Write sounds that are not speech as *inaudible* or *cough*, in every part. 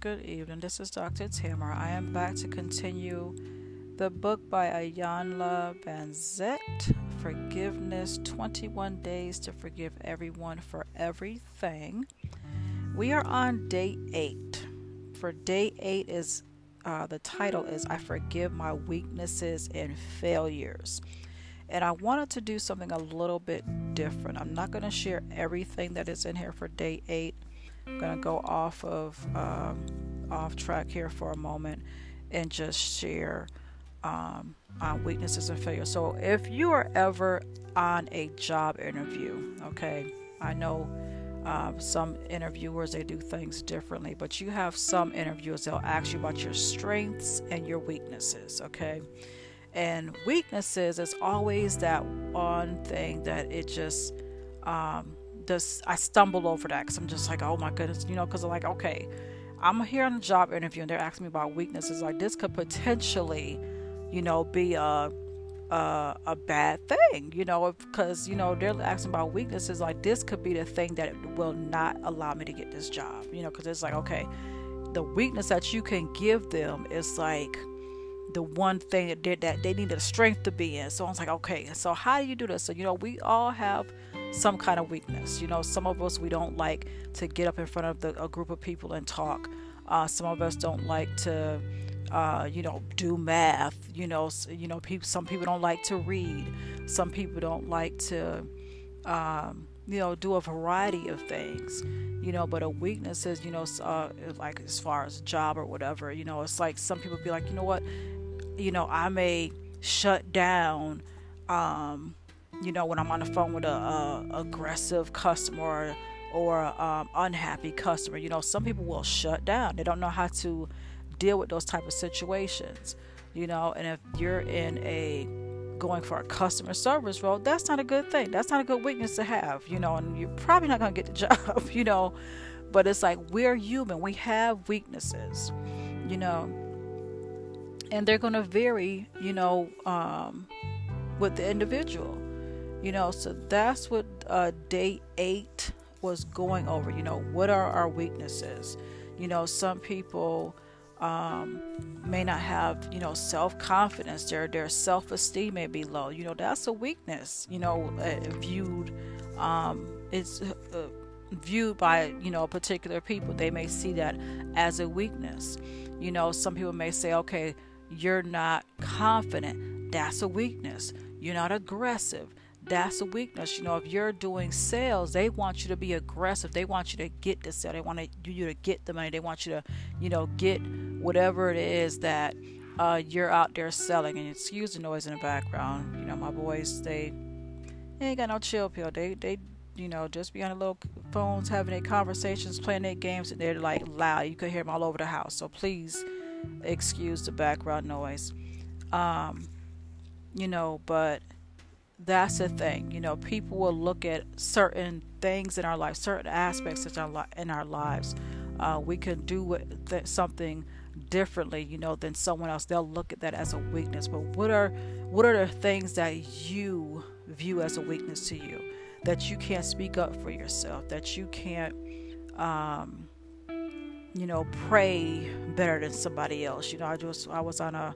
good evening. This is Dr. Tamara. I am back to continue the book by Iyanla Vanzant, Forgiveness 21 Days to Forgive Everyone for Everything. We are on day 8. For day 8 is uh, the title is I Forgive My Weaknesses and Failures. And I wanted to do something a little bit different. I'm not going to share everything that is in here for day 8 I'm gonna go off of um, off track here for a moment and just share um, on weaknesses and failures. So if you are ever on a job interview, okay, I know um, some interviewers they do things differently, but you have some interviewers they'll ask you about your strengths and your weaknesses, okay. And weaknesses is always that one thing that it just um, just I stumble over that because I'm just like, oh my goodness, you know, because I'm like, okay, I'm here on a job interview and they're asking me about weaknesses. Like this could potentially, you know, be a a, a bad thing, you know, because you know they're asking about weaknesses. Like this could be the thing that will not allow me to get this job, you know, because it's like, okay, the weakness that you can give them is like the one thing that that they need the strength to be in. So I was like, okay, so how do you do this? So you know, we all have some kind of weakness. You know, some of us we don't like to get up in front of the, a group of people and talk. Uh, some of us don't like to, uh, you know, do math. You know, you know, people. Some people don't like to read. Some people don't like to, um, you know, do a variety of things. You know, but a weakness is, you know, uh, like as far as job or whatever. You know, it's like some people be like, you know what, you know, I may shut down. Um, you know, when I'm on the phone with a, a aggressive customer or, um, unhappy customer, you know, some people will shut down. They don't know how to deal with those type of situations, you know. And if you're in a going for a customer service role, that's not a good thing. That's not a good weakness to have, you know. And you're probably not gonna get the *laughs* job, you know. But it's like we're human. We have weaknesses, you know, and they're gonna vary, you know, um, with the individual you know, so that's what uh, day eight was going over. You know, what are our weaknesses? You know, some people um, may not have, you know, self confidence. Their their self esteem may be low. You know, that's a weakness. You know, uh, viewed um, it's uh, viewed by you know particular people. They may see that as a weakness. You know, some people may say, okay, you're not confident. That's a weakness. You're not aggressive that's a weakness. You know, if you're doing sales, they want you to be aggressive. They want you to get the sale. They want you to get the money. They want you to, you know, get whatever it is that uh, you're out there selling. And excuse the noise in the background. You know, my boys, they, they ain't got no chill pill. They, they, you know, just be on the little phones having their conversations, playing their games, and they're like loud. You could hear them all over the house. So please excuse the background noise. Um, you know, but that's the thing. You know, people will look at certain things in our life, certain aspects in our, in our lives. Uh, we can do th- something differently, you know, than someone else. They'll look at that as a weakness. But what are what are the things that you view as a weakness to you? That you can't speak up for yourself. That you can't, um, you know, pray better than somebody else. You know, I just I was on a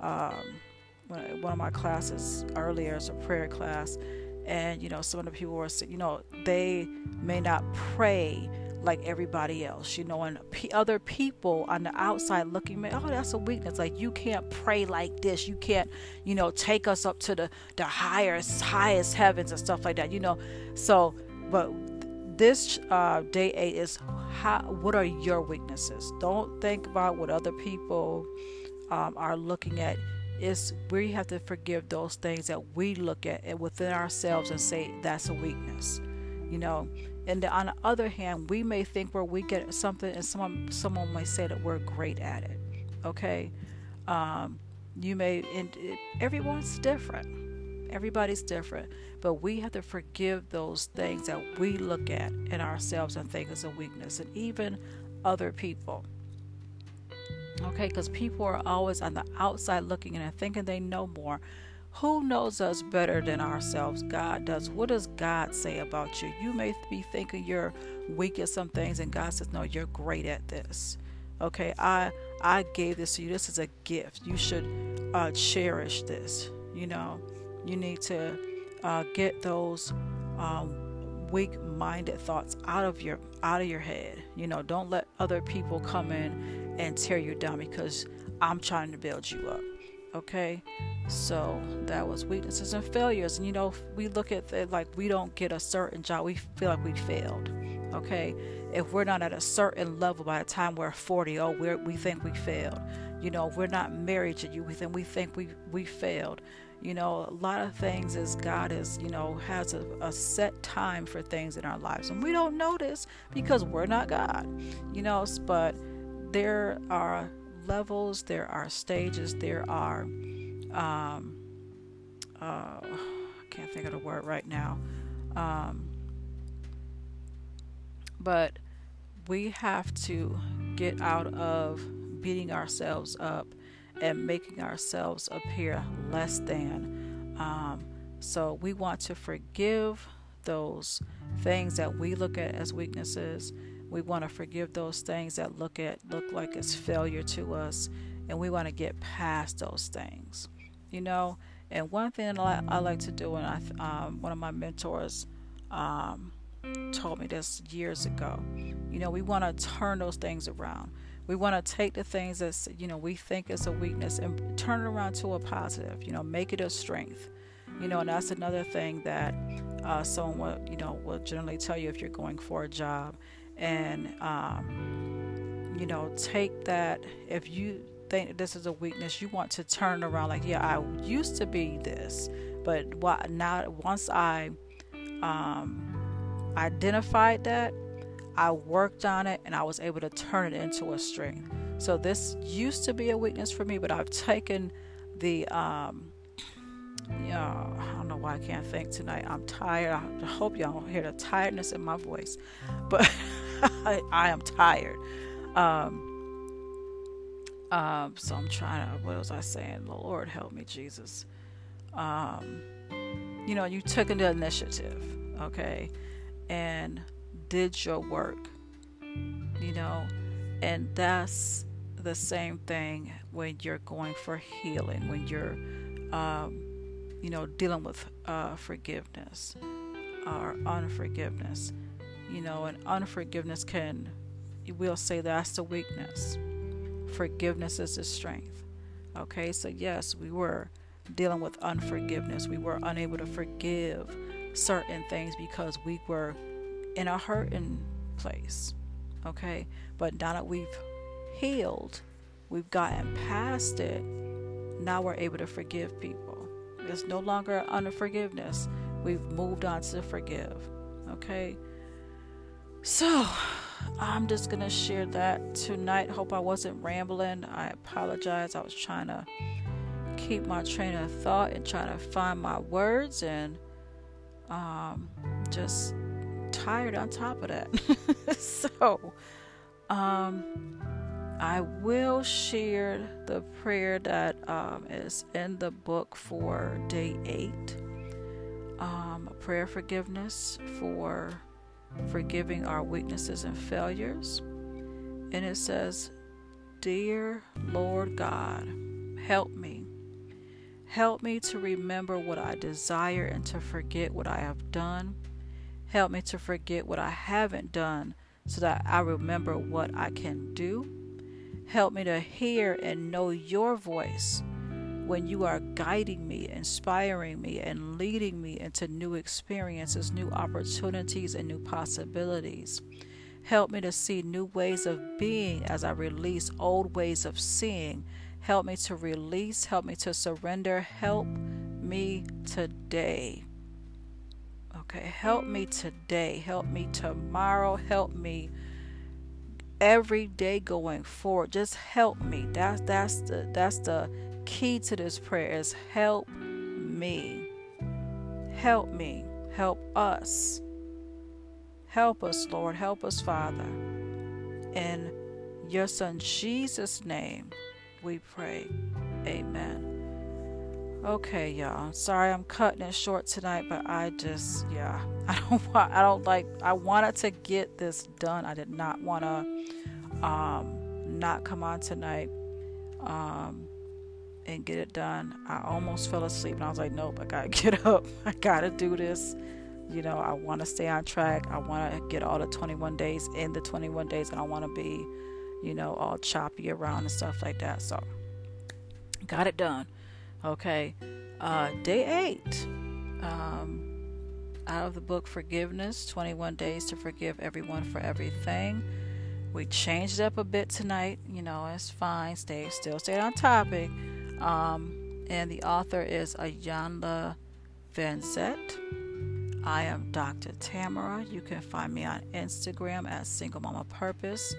um, one of my classes earlier as a prayer class, and you know some of the people were saying, you know they may not pray like everybody else, you know, and p- other people on the outside looking, in, oh, that's a weakness. Like you can't pray like this. You can't, you know, take us up to the the highest highest heavens and stuff like that. You know, so but this uh, day eight is how. What are your weaknesses? Don't think about what other people um, are looking at is we have to forgive those things that we look at within ourselves and say that's a weakness you know? And on the other hand we may think we're weak at something and someone someone may say that we're great at it okay? Um, you may and it, everyone's different. Everybody's different. But we have to forgive those things that we look at in ourselves and think is a weakness and even other people Okay, because people are always on the outside looking and thinking they know more. Who knows us better than ourselves? God does. What does God say about you? You may be thinking you're weak at some things, and God says, No, you're great at this. Okay, I I gave this to you. This is a gift. You should uh, cherish this. You know, you need to uh, get those um, weak-minded thoughts out of your out of your head. You know, don't let other people come in and tear you down because I'm trying to build you up. Okay, so that was weaknesses and failures. And you know, we look at it like we don't get a certain job, we feel like we failed. Okay, if we're not at a certain level by the time we're 40, oh, we we think we failed. You know, we're not married to you, then we think we we failed. You know, a lot of things is God is, you know, has a, a set time for things in our lives, and we don't notice because we're not God. You know, but there are levels, there are stages, there are, um, uh, I can't think of the word right now. Um, but we have to get out of beating ourselves up and making ourselves appear less than. Um, so we want to forgive those things that we look at as weaknesses. We want to forgive those things that look at look like it's failure to us, and we want to get past those things. You know, and one thing I, like to do, and I, um, one of my mentors um, told me this years ago. You know, we want to turn those things around. We want to take the things that you know we think is a weakness and turn it around to a positive. You know, make it a strength. You know, and that's another thing that uh, someone will, you know will generally tell you if you're going for a job, and um, you know, take that if you think this is a weakness, you want to turn around like, yeah, I used to be this, but what now once I um, identified that I worked on it and I was able to turn it into a strength. So this used to be a weakness for me, but I've taken the um yeah, I don't know why I can't think tonight. I'm tired. I hope y'all hear the tiredness in my voice, but *laughs* I, *laughs* I, am tired. Um, um, so I'm trying to. What was I saying? The Lord help me, Jesus. Um, you know, you took the initiative, okay, and did your work, you know, and that's the same thing when you're going for healing, when you're, um, you know, dealing with uh, forgiveness or unforgiveness, you know, and unforgiveness can, we'll say that's the weakness. Forgiveness is the strength. Okay, so yes, we were dealing with unforgiveness. We were unable to forgive certain things because we were in a hurting place. Okay? But now that we've healed, we've gotten past it, now we're able to forgive people. It's no longer unforgiveness. We've moved on to forgive. Okay? So, I'm just going to share that tonight. Hope I wasn't rambling. I apologize. I was trying to keep my train of thought and trying to find my words and um, just tired on top of that. *laughs* so, um, I will share the prayer that um, is in the book for day eight. Um, prayer forgiveness for forgiving our weaknesses and failures. And it says, Dear Lord God, help me. Help me to remember what I desire and to forget what I have done. Help me to forget what I haven't done so that I remember what I can do. Help me to hear and know your voice when you are guiding me, inspiring me, and leading me into new experiences, new opportunities, and new possibilities. Help me to see new ways of being as I release old ways of seeing. Help me to release, help me to surrender. Help me today. Okay, help me today, help me tomorrow, help me every day going forward. Just help me. That's that's the that's the key to this prayer is help me. Help me. Help us. Help us, Lord. Help us, Father. In your son Jesus' name we pray. Amen. Okay, y'all. Sorry I'm cutting it short tonight, but I just yeah, *laughs* I don't want I don't like I wanted to get this done. I did not want to um not come on tonight um, and get it done. I almost fell asleep and I was like, nope, I gotta *laughs* get up. I gotta do this. You know, I want to stay on track. I want to get all the 21 days in the 21 days, and I want to be, you know, all choppy around and stuff like that. So, got it done. Okay. Uh, day eight. Um, out of the book Forgiveness 21 Days to Forgive Everyone for Everything. We changed up a bit tonight. You know, it's fine. Stay, still stay on topic. Um, and the author is Iyanla Vanzant. I am Dr. Tamara. You can find me on Instagram at Single Mama Purpose.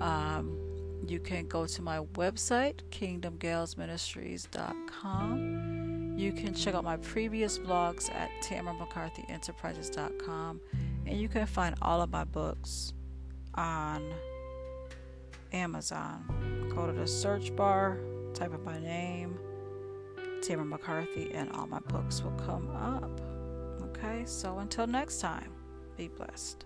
Um, you can go to my website, kingdomgalesministries.com. You can check out my previous blogs at tamarmccarthyenterprises.com. And you can find all of my books on Amazon. Go to the search bar, type in my name, Tamara McCarthy, and all my books will come up. Okay, so until next time, be blessed.